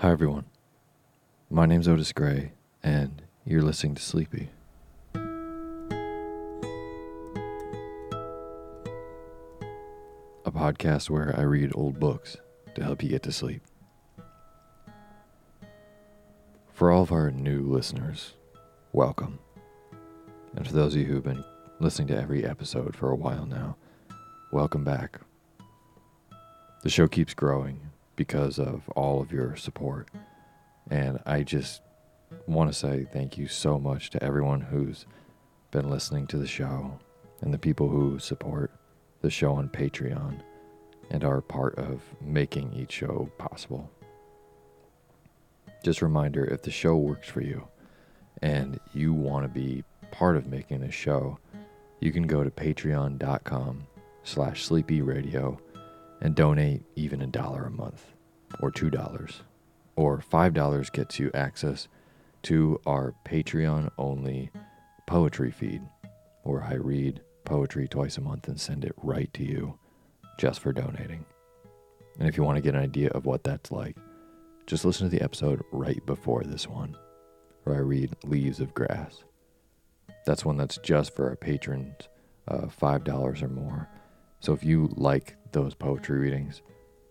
Hi, everyone. My name's Otis Gray, and you're listening to Sleepy. A podcast where I read old books to help you get to sleep. For all of our new listeners, welcome. And for those of you who've been listening to every episode for a while now, welcome back. The show keeps growing because of all of your support. And I just want to say thank you so much to everyone who's been listening to the show and the people who support the show on Patreon and are part of making each show possible. Just a reminder if the show works for you and you want to be part of making the show, you can go to patreon.com slash sleepyradio and donate even a dollar a month or two dollars or five dollars gets you access to our patreon only poetry feed where i read poetry twice a month and send it right to you just for donating and if you want to get an idea of what that's like just listen to the episode right before this one where i read leaves of grass That's one that's just for our patrons, uh, $5 or more. So if you like those poetry readings,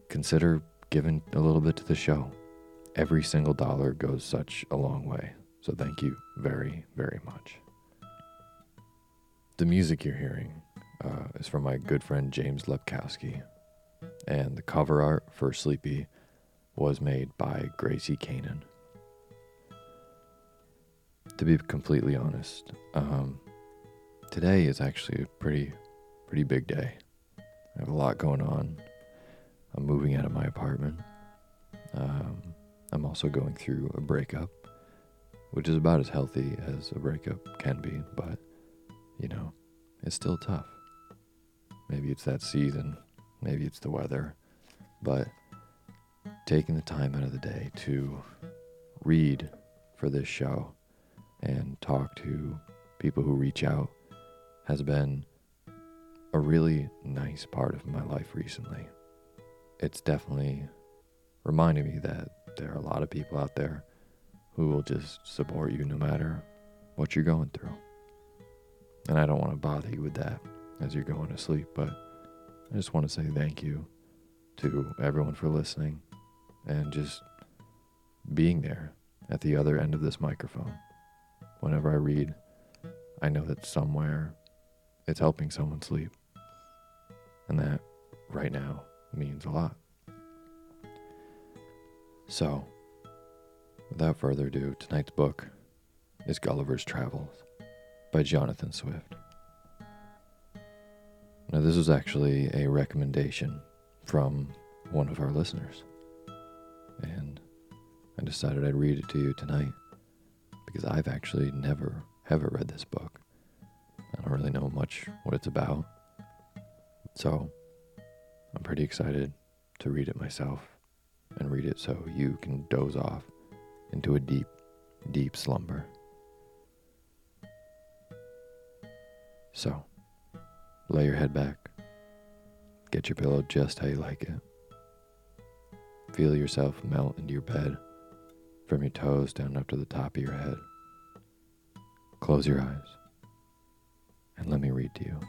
consider giving a little bit to the show. Every single dollar goes such a long way. So thank you very, very much. The music you're hearing uh, is from my good friend James Lepkowski, and the cover art for Sleepy was made by Gracie Kanan. To be completely honest, um, today is actually a pretty, pretty big day. I have a lot going on. I'm moving out of my apartment. Um, I'm also going through a breakup, which is about as healthy as a breakup can be, but, you know, it's still tough. Maybe it's that season, maybe it's the weather, but taking the time out of the day to read for this show and talk to people who reach out has been a really nice part of my life recently. It's definitely reminding me that there are a lot of people out there who will just support you no matter what you're going through. And I don't want to bother you with that as you're going to sleep, but I just want to say thank you to everyone for listening and just being there at the other end of this microphone. Whenever I read, I know that somewhere it's helping someone sleep. And that right now means a lot. So, without further ado, tonight's book is Gulliver's Travels by Jonathan Swift. Now, this was actually a recommendation from one of our listeners. And I decided I'd read it to you tonight because I've actually never, ever read this book. I don't really know much what it's about. So I'm pretty excited to read it myself and read it so you can doze off into a deep, deep slumber. So, lay your head back. Get your pillow just how you like it. Feel yourself melt into your bed from your toes down up to the top of your head. Close your eyes and let me read to you.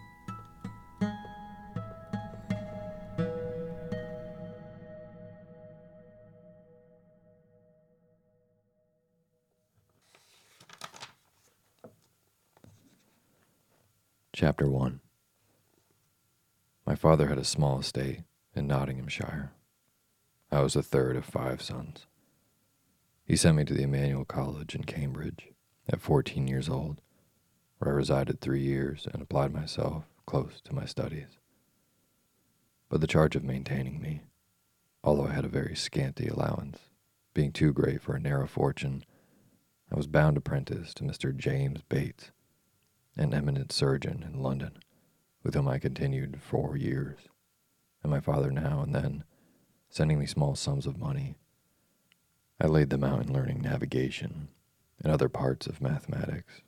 Chapter 1 My father had a small estate in Nottinghamshire. I was the third of five sons. He sent me to the Emmanuel College in Cambridge at 14 years old, where I resided three years and applied myself close to my studies. But the charge of maintaining me, although I had a very scanty allowance, being too great for a narrow fortune, I was bound apprentice to Mr. James Bates, an eminent surgeon in London, with whom I continued four years, and my father now and then sending me small sums of money. I laid them out in learning navigation and other parts of mathematics,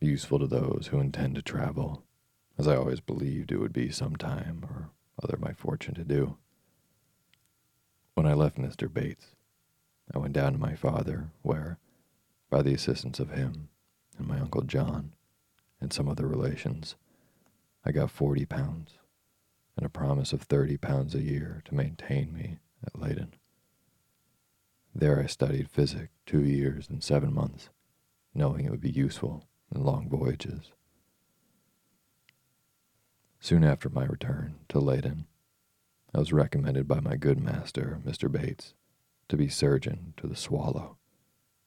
useful to those who intend to travel, as I always believed it would be some time or other my fortune to do. When I left Mr. Bates, I went down to my father, where, by the assistance of him and my Uncle John and some other relations, I got forty pounds and a promise of thirty pounds a year to maintain me at Leyden. There I studied physic two years and seven months, knowing it would be useful in long voyages. Soon after my return to Leyden, I was recommended by my good master, Mr. Bates, to be surgeon to the Swallow,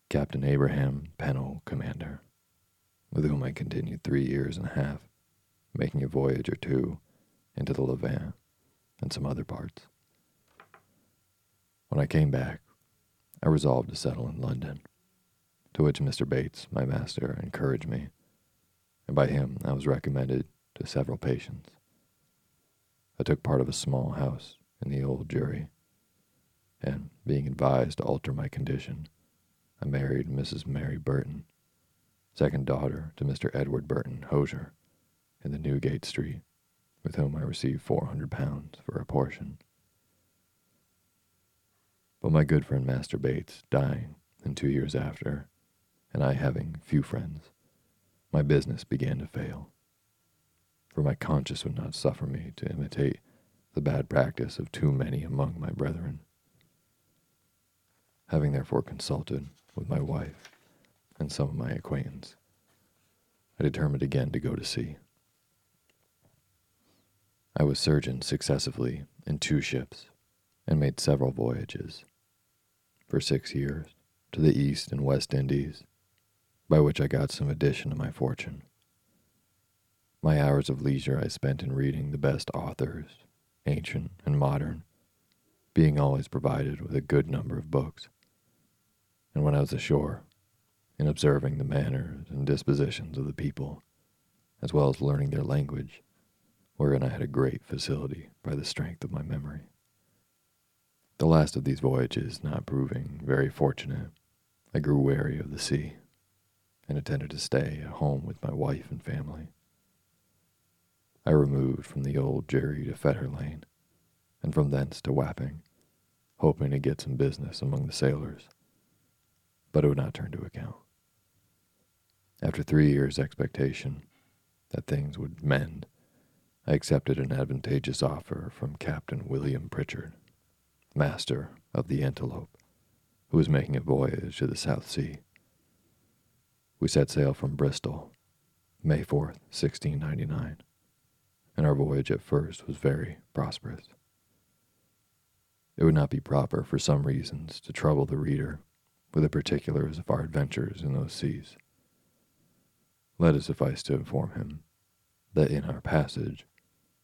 Captain Abraham Pennell, commander, with whom I continued three years and a half, making a voyage or two into the Levant and some other parts. When I came back, I resolved to settle in London, to which Mr. Bates, my master, encouraged me, and by him I was recommended to several patients. I took part of a small house in the old Jewry, and being advised to alter my condition, I married Mrs. Mary Burton, second daughter to Mr. Edward Burton Hosier, in the Newgate Street, with whom I received four hundred pounds for a portion. But my good friend Master Bates dying in two years after, and I having few friends, my business began to fail. For my conscience would not suffer me to imitate the bad practice of too many among my brethren. Having therefore consulted with my wife and some of my acquaintance, I determined again to go to sea. I was surgeon successively in two ships and made several voyages for six years to the East and West Indies, by which I got some addition to my fortune. My hours of leisure I spent in reading the best authors, ancient and modern, being always provided with a good number of books. And when I was ashore, in observing the manners and dispositions of the people, as well as learning their language, wherein I had a great facility by the strength of my memory. The last of these voyages not proving very fortunate, I grew weary of the sea and intended to stay at home with my wife and family. I removed from the old Jewry to Fetter Lane, and from thence to Wapping, hoping to get some business among the sailors, but it would not turn to account. After three years' expectation that things would mend, I accepted an advantageous offer from Captain William Pritchard master of the Antelope, who was making a voyage to the South Sea. We set sail from Bristol, May 4th, 1699, and our voyage at first was very prosperous. It would not be proper, for some reasons, to trouble the reader with the particulars of our adventures in those seas. Let it suffice to inform him that in our passage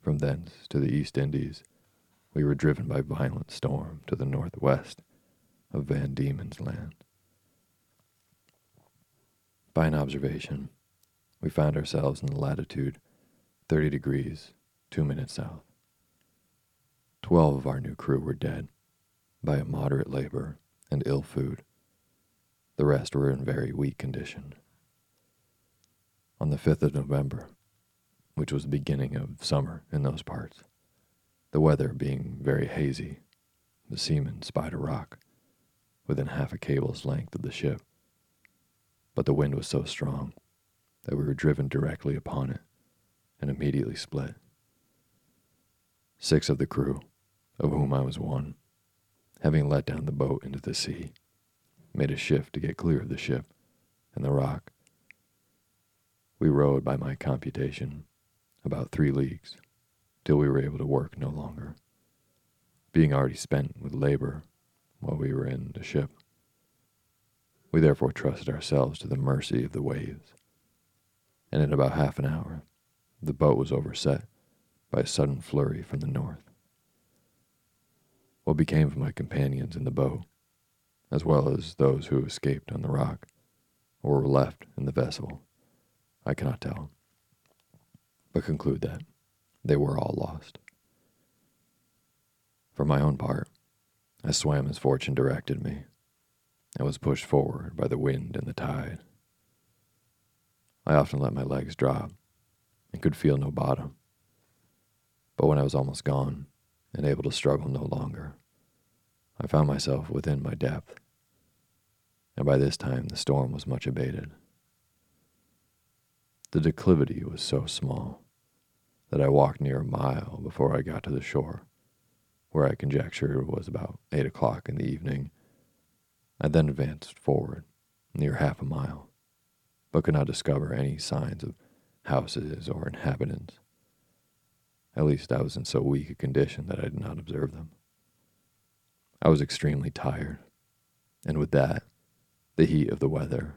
from thence to the East Indies, we were driven by violent storm to the northwest of Van Diemen's Land. By an observation, we found ourselves in the latitude 30 degrees 2 minutes south. Twelve of our new crew were dead by immoderate labor and ill food. The rest were in very weak condition. On the 5th of November, which was the beginning of summer in those parts, the weather being very hazy, the seamen spied a rock within half a cable's length of the ship. But the wind was so strong that we were driven directly upon it and immediately split. Six of the crew, of whom I was one, having let down the boat into the sea, made a shift to get clear of the ship and the rock. We rowed, by my computation, about three leagues till we were able to work no longer, being already spent with labor while we were in the ship. We therefore trusted ourselves to the mercy of the waves, and in about half an hour the boat was overset by a sudden flurry from the north. What became of my companions in the boat, as well as those who escaped on the rock or were left in the vessel, I cannot tell, but conclude that they were all lost. For my own part, I swam as fortune directed me and was pushed forward by the wind and the tide. I often let my legs drop and could feel no bottom. But when I was almost gone and able to struggle no longer, I found myself within my depth, and by this time the storm was much abated. The declivity was so small that I walked near a mile before I got to the shore, where I conjectured it was about eight o'clock in the evening. I then advanced forward near half a mile, but could not discover any signs of houses or inhabitants. At least I was in so weak a condition that I did not observe them. I was extremely tired, and with that, the heat of the weather,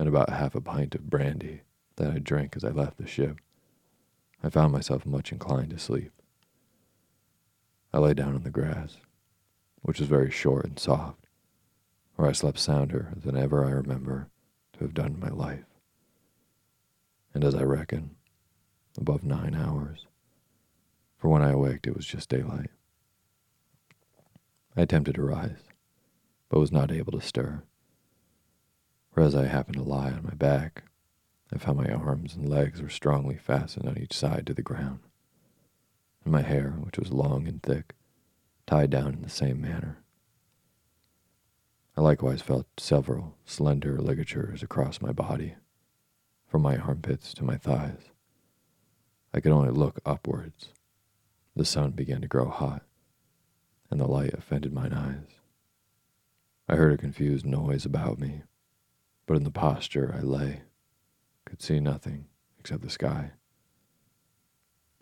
and about half a pint of brandy that I drank as I left the ship, I found myself much inclined to sleep. I lay down on the grass, which was very short and soft, where I slept sounder than ever I remember to have done in my life. And as I reckon, above nine hours, for when I awaked it was just daylight. I attempted to rise, but was not able to stir, for as I happened to lie on my back, I found my arms and legs were strongly fastened on each side to the ground, and my hair, which was long and thick, tied down in the same manner. I likewise felt several slender ligatures across my body, from my armpits to my thighs. I could only look upwards. The sun began to grow hot, and the light offended mine eyes. I heard a confused noise about me, but in the posture I lay, could see nothing except the sky.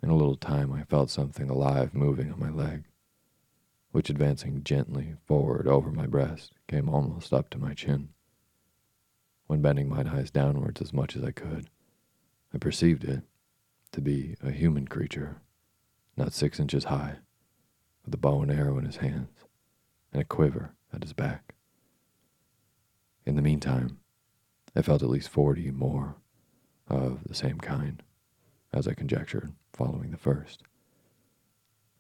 In a little time, I felt something alive moving on my leg, which advancing gently forward over my breast came almost up to my chin. When bending mine eyes downwards as much as I could, I perceived it to be a human creature, not six inches high, with a bow and arrow in his hands and a quiver at his back. In the meantime, I felt at least forty more of the same kind, as I conjectured, following the first.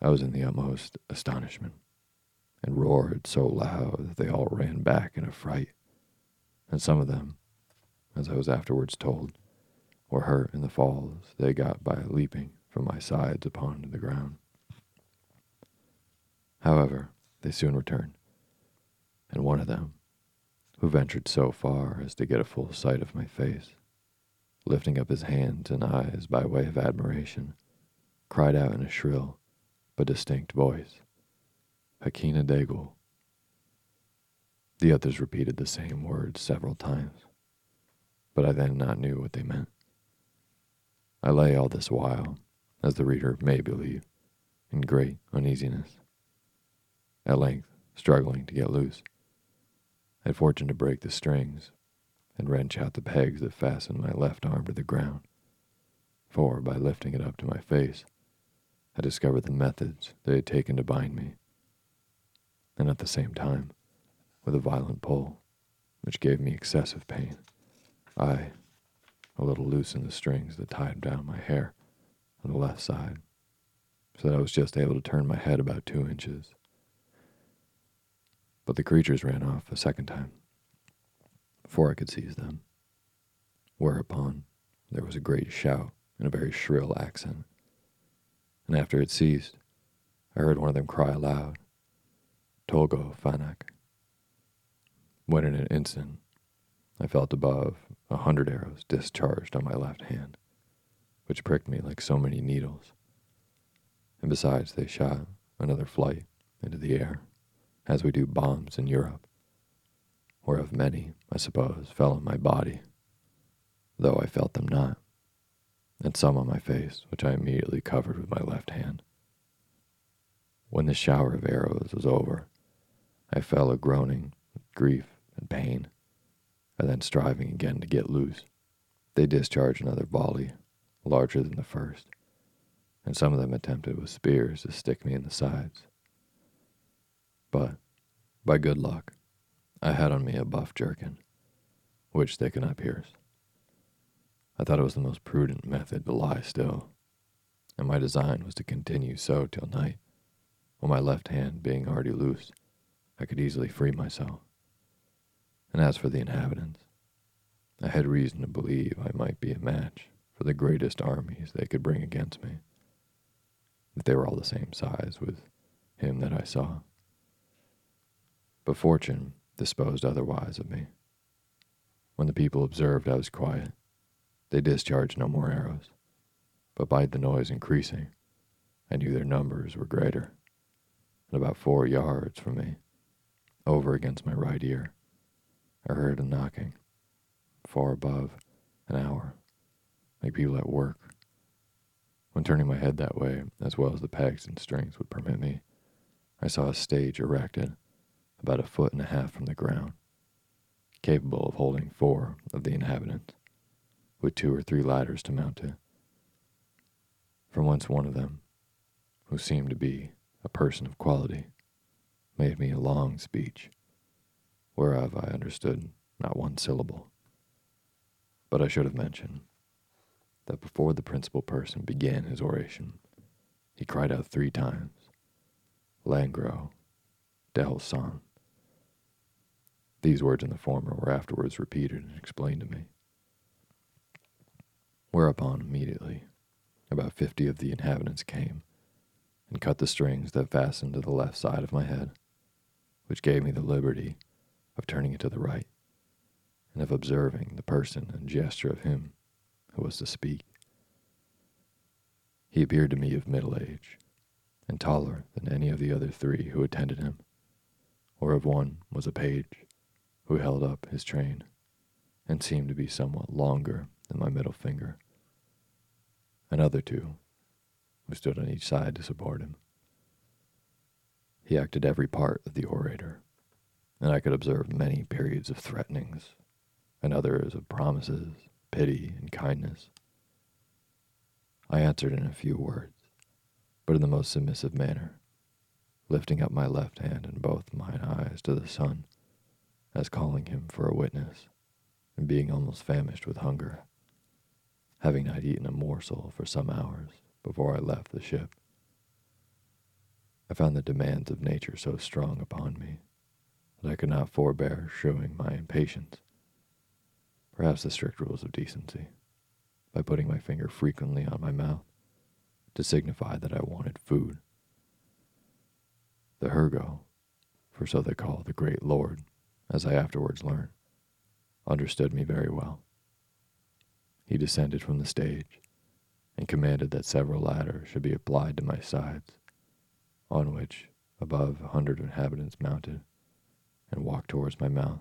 I was in the utmost astonishment, and roared so loud that they all ran back in affright, and some of them, as I was afterwards told, were hurt in the falls they got by leaping from my sides upon the ground. However, they soon returned, and one of them, who ventured so far as to get a full sight of my face, lifting up his hands and eyes by way of admiration, cried out in a shrill but distinct voice, Hekinah Degul. The others repeated the same words several times, but I then not knew what they meant. I lay all this while, as the reader may believe, in great uneasiness. At length, struggling to get loose, I had fortune to break the strings and wrench out the pegs that fastened my left arm to the ground. For by lifting it up to my face, I discovered the methods they had taken to bind me. And at the same time, with a violent pull, which gave me excessive pain, I a little loosened the strings that tied down my hair on the left side, so that I was just able to turn my head about two inches. But the creatures ran off a second time before I could seize them. Whereupon there was a great shout in a very shrill accent. And after it ceased, I heard one of them cry aloud, Tolgo Phonac. When in an instant, I felt above a hundred arrows discharged on my left hand, which pricked me like so many needles. And besides, they shot another flight into the air, as we do bombs in Europe whereof many, I suppose, fell on my body, though I felt them not, and some on my face, which I immediately covered with my left hand. When the shower of arrows was over, I fell a groaning with grief and pain, and then striving again to get loose. They discharged another volley, larger than the first, and some of them attempted with spears to stick me in the sides. But, by good luck, I had on me a buff jerkin, which they could not pierce. I thought it was the most prudent method to lie still, and my design was to continue so till night, when my left hand being already loose, I could easily free myself. And as for the inhabitants, I had reason to believe I might be a match for the greatest armies they could bring against me, if they were all the same size with him that I saw. But fortune disposed otherwise of me. When the people observed I was quiet, they discharged no more arrows, but by the noise increasing, I knew their numbers were greater. And about four yards from me, over against my right ear, I heard a knocking, far above an hour, like people at work. When turning my head that way, as well as the pegs and strings would permit me, I saw a stage erected about a foot and a half from the ground, capable of holding four of the inhabitants, with two or three ladders to mount it. From whence one of them, who seemed to be a person of quality, made me a long speech, whereof I understood not one syllable. But I should have mentioned that before the principal person began his oration, he cried out three times, Langro, Del Son. These words in the former were afterwards repeated and explained to me. Whereupon, immediately, about fifty of the inhabitants came and cut the strings that fastened to the left side of my head, which gave me the liberty of turning it to the right and of observing the person and gesture of him who was to speak. He appeared to me of middle age, and taller than any of the other three who attended him, or of one was a page who held up his train and seemed to be somewhat longer than my middle finger. Another two who stood on each side to support him. He acted every part of the orator, and I could observe many periods of threatenings and others of promises, pity, and kindness. I answered in a few words, but in the most submissive manner, lifting up my left hand and both mine eyes to the sun, as calling him for a witness, and being almost famished with hunger, having not eaten a morsel for some hours before I left the ship. I found the demands of nature so strong upon me that I could not forbear showing my impatience, perhaps the strict rules of decency, by putting my finger frequently on my mouth to signify that I wanted food. The Hurgo, for so they call the great lord, as I afterwards learned, understood me very well. He descended from the stage and commanded that several ladders should be applied to my sides, on which above a hundred inhabitants mounted and walked towards my mouth,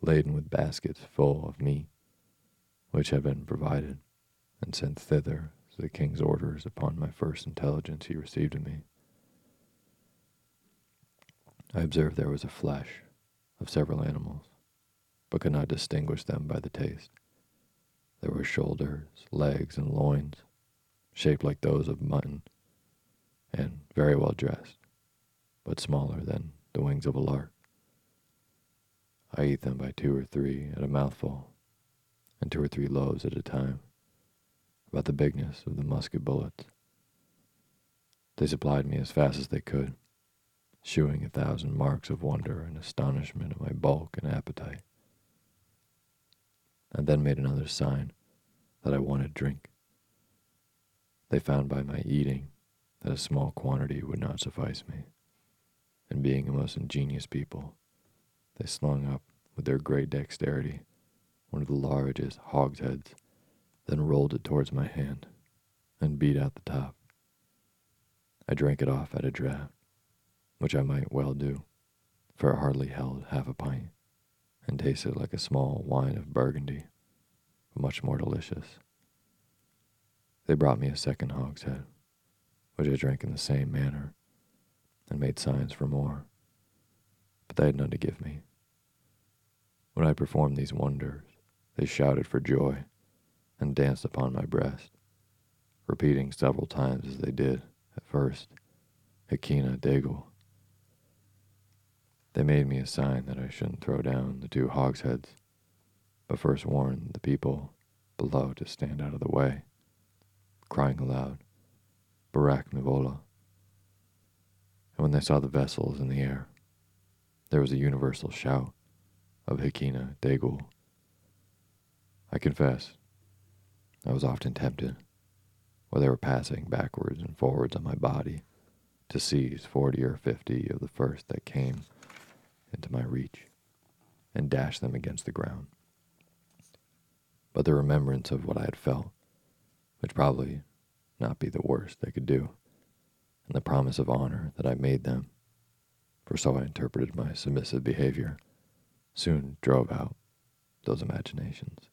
laden with baskets full of meat, which had been provided and sent thither as the king's orders upon my first intelligence he received of me. I observed there was a flesh of several animals, but could not distinguish them by the taste. There were shoulders, legs, and loins, shaped like those of mutton, and very well dressed, but smaller than the wings of a lark. I eat them by two or three at a mouthful, and two or three loaves at a time, about the bigness of the musket bullets. They supplied me as fast as they could, shewing a thousand marks of wonder and astonishment at my bulk and appetite. I then made another sign that I wanted drink. They found by my eating that a small quantity would not suffice me, and being a most ingenious people, they slung up with their great dexterity one of the largest hogsheads, then rolled it towards my hand and beat out the top. I drank it off at a draught, which I might well do, for it hardly held half a pint and tasted like a small wine of Burgundy, much more delicious. They brought me a second hogshead, which I drank in the same manner, and made signs for more, but they had none to give me. When I performed these wonders, they shouted for joy and danced upon my breast, repeating several times as they did at first, Hekinah Degul. They made me a sign that I shouldn't throw down the two hogsheads, but first warned the people below to stand out of the way, crying aloud, Borach Mevolah. And when they saw the vessels in the air, there was a universal shout of Hekinah Degul. I confess, I was often tempted, while they were passing backwards and forwards on my body, to seize forty or fifty of the first that came into my reach and dash them against the ground. But the remembrance of what I had felt would probably not be the worst they could do, and the promise of honor that I made them, for so I interpreted my submissive behavior, soon drove out those imaginations.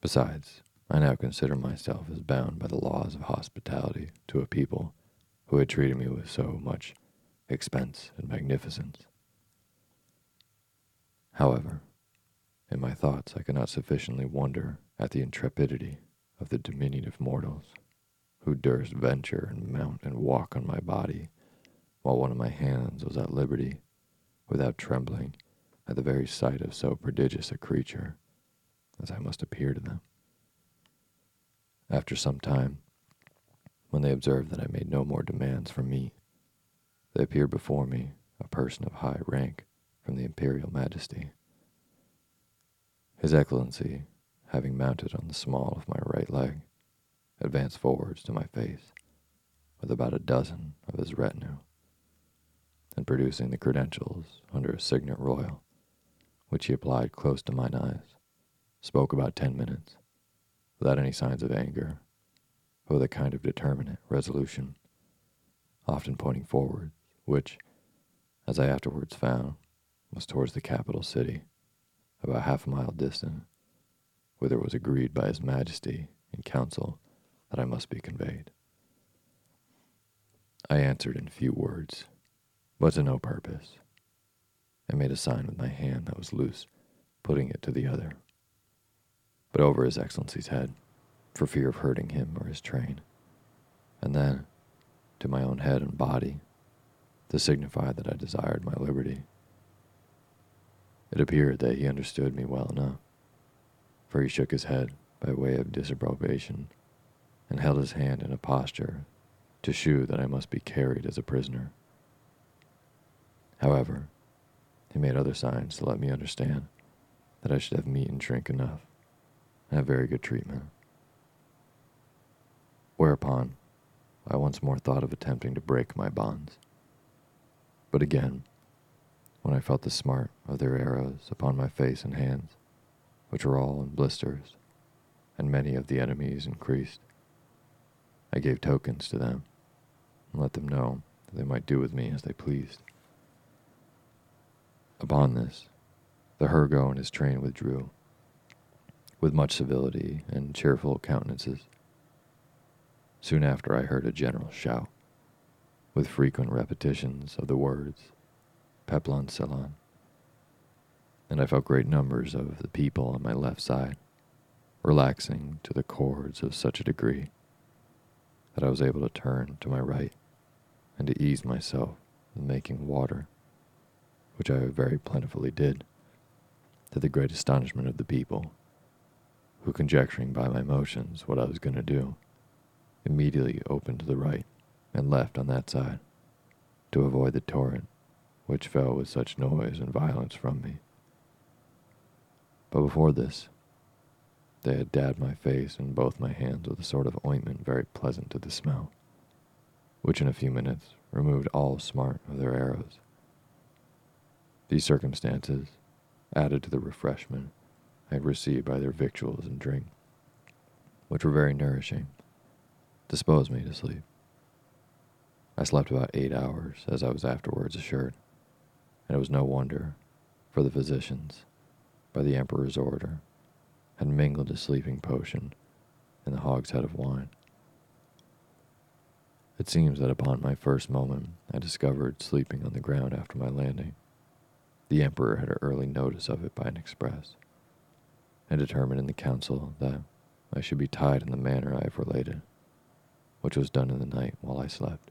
Besides, I now consider myself as bound by the laws of hospitality to a people who had treated me with so much expense and magnificence. However, in my thoughts I could not sufficiently wonder at the intrepidity of the diminutive mortals who durst venture and mount and walk on my body while one of my hands was at liberty, without trembling at the very sight of so prodigious a creature as I must appear to them. After some time, when they observed that I made no more demands from me, they appeared before me a person of high rank from the imperial majesty. His Excellency, having mounted on the small of my right leg, advanced forwards to my face with about a dozen of his retinue, and producing the credentials under a signet royal, which he applied close to mine eyes, spoke about ten minutes without any signs of anger, but with a kind of determinate resolution, often pointing forward, which, as I afterwards found, was towards the capital city, about half a mile distant, whither it was agreed by His Majesty in council that I must be conveyed. I answered in few words, but to no purpose. I made a sign with my hand that was loose, putting it to the other, but over His Excellency's head, for fear of hurting him or his train, and then to my own head and body to signify that I desired my liberty. It appeared that he understood me well enough, for he shook his head by way of disapprobation and held his hand in a posture to shew that I must be carried as a prisoner. However, he made other signs to let me understand that I should have meat and drink enough and have very good treatment. Whereupon, I once more thought of attempting to break my bonds. But again, when I felt the smart of their arrows upon my face and hands, which were all in blisters, and many of the enemies increased, I gave tokens to them and let them know that they might do with me as they pleased. Upon this, the Hurgo and his train withdrew, with much civility and cheerful countenances. Soon after, I heard a general shout, with frequent repetitions of the words, Peplom Selan, and I felt great numbers of the people on my left side, relaxing to the cords of such a degree that I was able to turn to my right and to ease myself in making water, which I very plentifully did, to the great astonishment of the people, who, conjecturing by my motions what I was going to do, immediately opened to the right and left on that side to avoid the torrent which fell with such noise and violence from me. But before this, they had dabbed my face and both my hands with a sort of ointment very pleasant to the smell, which in a few minutes removed all smart of their arrows. These circumstances, added to the refreshment I had received by their victuals and drink, which were very nourishing, disposed me to sleep. I slept about eight hours, as I was afterwards assured, and it was no wonder, for the physicians, by the emperor's order, had mingled a sleeping potion in the hogshead of wine. It seems that upon my first moment I discovered sleeping on the ground after my landing. The emperor had early notice of it by an express, and determined in the council that I should be tied in the manner I have related, which was done in the night while I slept.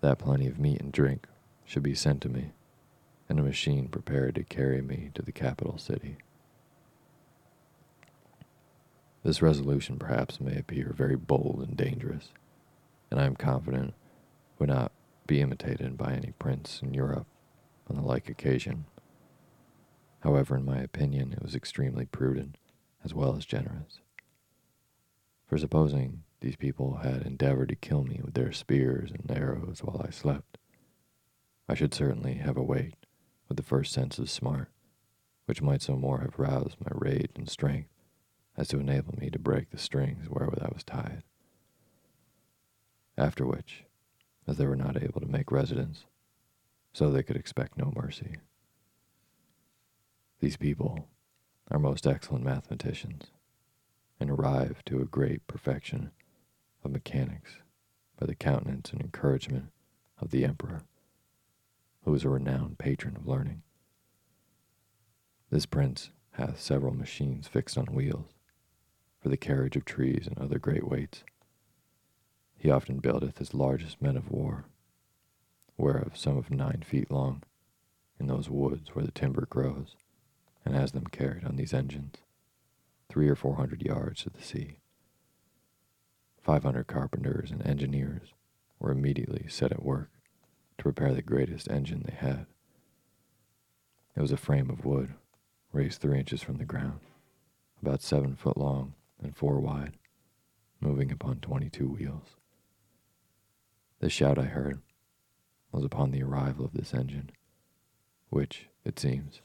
That plenty of meat and drink should be sent to me, and a machine prepared to carry me to the capital city. This resolution perhaps may appear very bold and dangerous, and I am confident would not be imitated by any prince in Europe on the like occasion. However, in my opinion, it was extremely prudent as well as generous. For supposing these people had endeavored to kill me with their spears and arrows while I slept, I should certainly have awaked with the first sense of smart, which might so more have roused my rage and strength as to enable me to break the strings wherewith I was tied. After which, as they were not able to make residence, so they could expect no mercy. These people are most excellent mathematicians and arrive to a great perfection of mechanics by the countenance and encouragement of the emperor, who is a renowned patron of learning. This prince hath several machines fixed on wheels for the carriage of trees and other great weights. He often buildeth his largest men of war, whereof some of nine feet long, in those woods where the timber grows, and has them carried on these engines, three or four hundred yards to the sea. Five hundred carpenters and engineers were immediately set at work to prepare the greatest engine they had. It was a frame of wood, raised three inches from the ground, about seven foot long and four wide, moving upon twenty two wheels. The shout I heard was upon the arrival of this engine, which, it seems,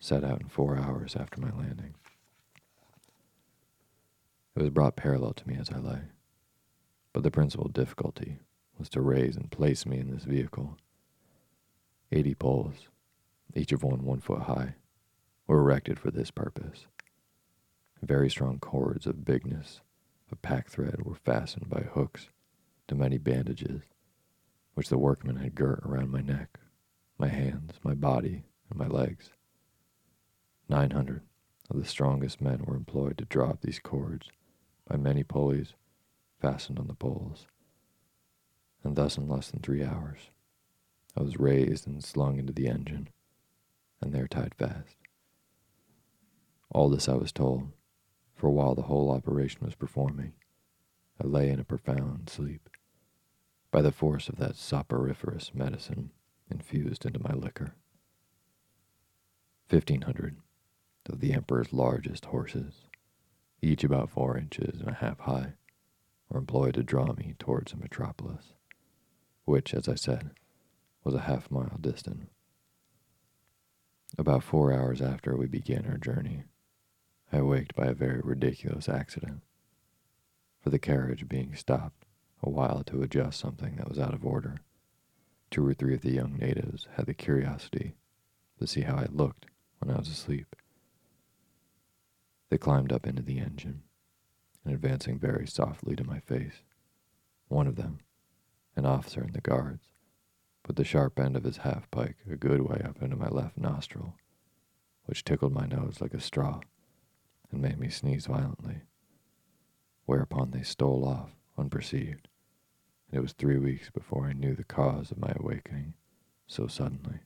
set out in four hours after my landing. It was brought parallel to me as I lay, but the principal difficulty was to raise and place me in this vehicle. Eighty poles, each of one one foot high, were erected for this purpose. Very strong cords of bigness of pack thread were fastened by hooks to many bandages, which the workmen had girt around my neck, my hands, my body, and my legs. Nine hundred of the strongest men were employed to draw up these cords by many pulleys fastened on the poles. And thus, in less than three hours, I was raised and slung into the engine, and there tied fast. All this I was told, for while the whole operation was performing, I lay in a profound sleep, by the force of that soporiferous medicine infused into my liquor. Fifteen hundred of the emperor's largest horses, each about four inches and a half high, were employed to draw me towards the metropolis, which, as I said, was a half mile distant. About four hours after we began our journey, I awaked by a very ridiculous accident, for the carriage being stopped a while to adjust something that was out of order. Two or three of the young natives had the curiosity to see how I looked when I was asleep. They climbed up into the engine, and advancing very softly to my face, one of them, an officer in the guards, put the sharp end of his half pike a good way up into my left nostril, which tickled my nose like a straw and made me sneeze violently. Whereupon they stole off unperceived, and it was three weeks before I knew the cause of my awakening so suddenly.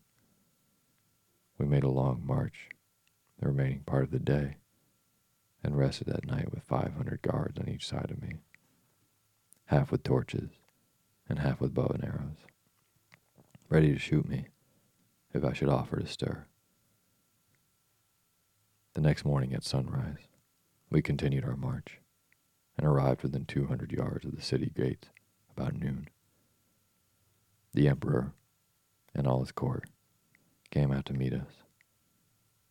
We made a long march, the remaining part of the day, and rested that night with 500 guards on each side of me, half with torches and half with bow and arrows, ready to shoot me if I should offer to stir. The next morning at sunrise, we continued our march and arrived within 200 yards of the city gates about noon. The emperor and all his court came out to meet us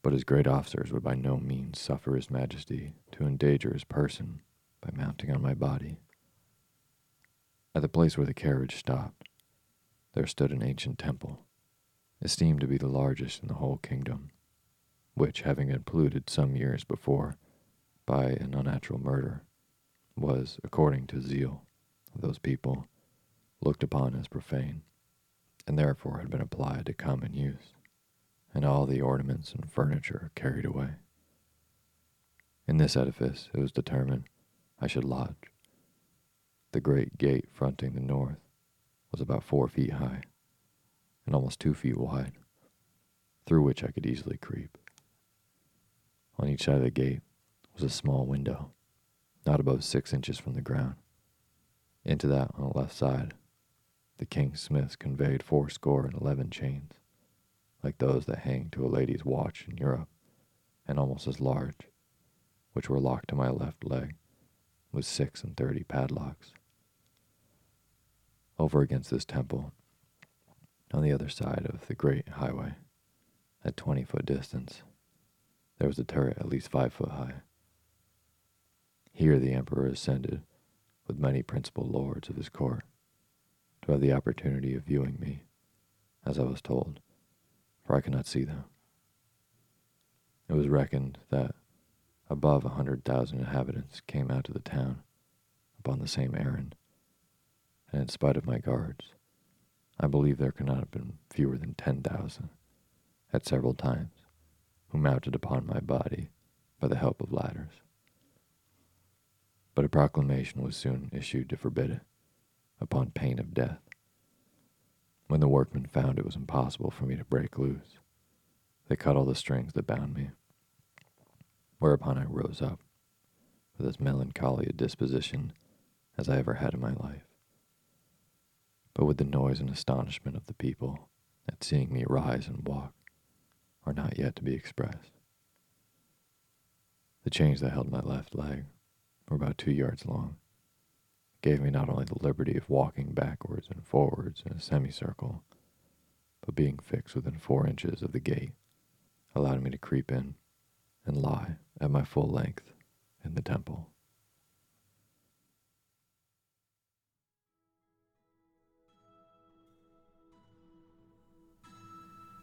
but his great officers would by no means suffer his majesty to endanger his person by mounting on my body. At the place where the carriage stopped, there stood an ancient temple, esteemed to be the largest in the whole kingdom, which, having been polluted some years before by an unnatural murder, was, according to zeal of those people, looked upon as profane, and therefore had been applied to common use and all the ornaments and furniture carried away. In this edifice it was determined I should lodge. The great gate fronting the north was about four feet high and almost two feet wide, through which I could easily creep. On each side of the gate was a small window, not above six inches from the ground. Into that on the left side, the king's smiths conveyed fourscore and eleven chains like those that hang to a lady's watch in Europe, and almost as large, which were locked to my left leg, with six and thirty padlocks. Over against this temple, on the other side of the great highway, at twenty foot distance, there was a turret at least five foot high. Here the emperor ascended with many principal lords of his court to have the opportunity of viewing me, as I was told for I could not see them. It was reckoned that above a hundred thousand inhabitants came out to the town upon the same errand, and in spite of my guards, I believe there could not have been fewer than ten thousand, at several times, who mounted upon my body by the help of ladders. But a proclamation was soon issued to forbid it, upon pain of death. When the workmen found it was impossible for me to break loose, they cut all the strings that bound me. Whereupon I rose up, with as melancholy a disposition as I ever had in my life, but with the noise and astonishment of the people at seeing me rise and walk are not yet to be expressed. The chains that held my left leg were about two yards long, gave me not only the liberty of walking backwards and forwards in a semicircle, but being fixed within four inches of the gate, allowed me to creep in and lie at my full length in the temple.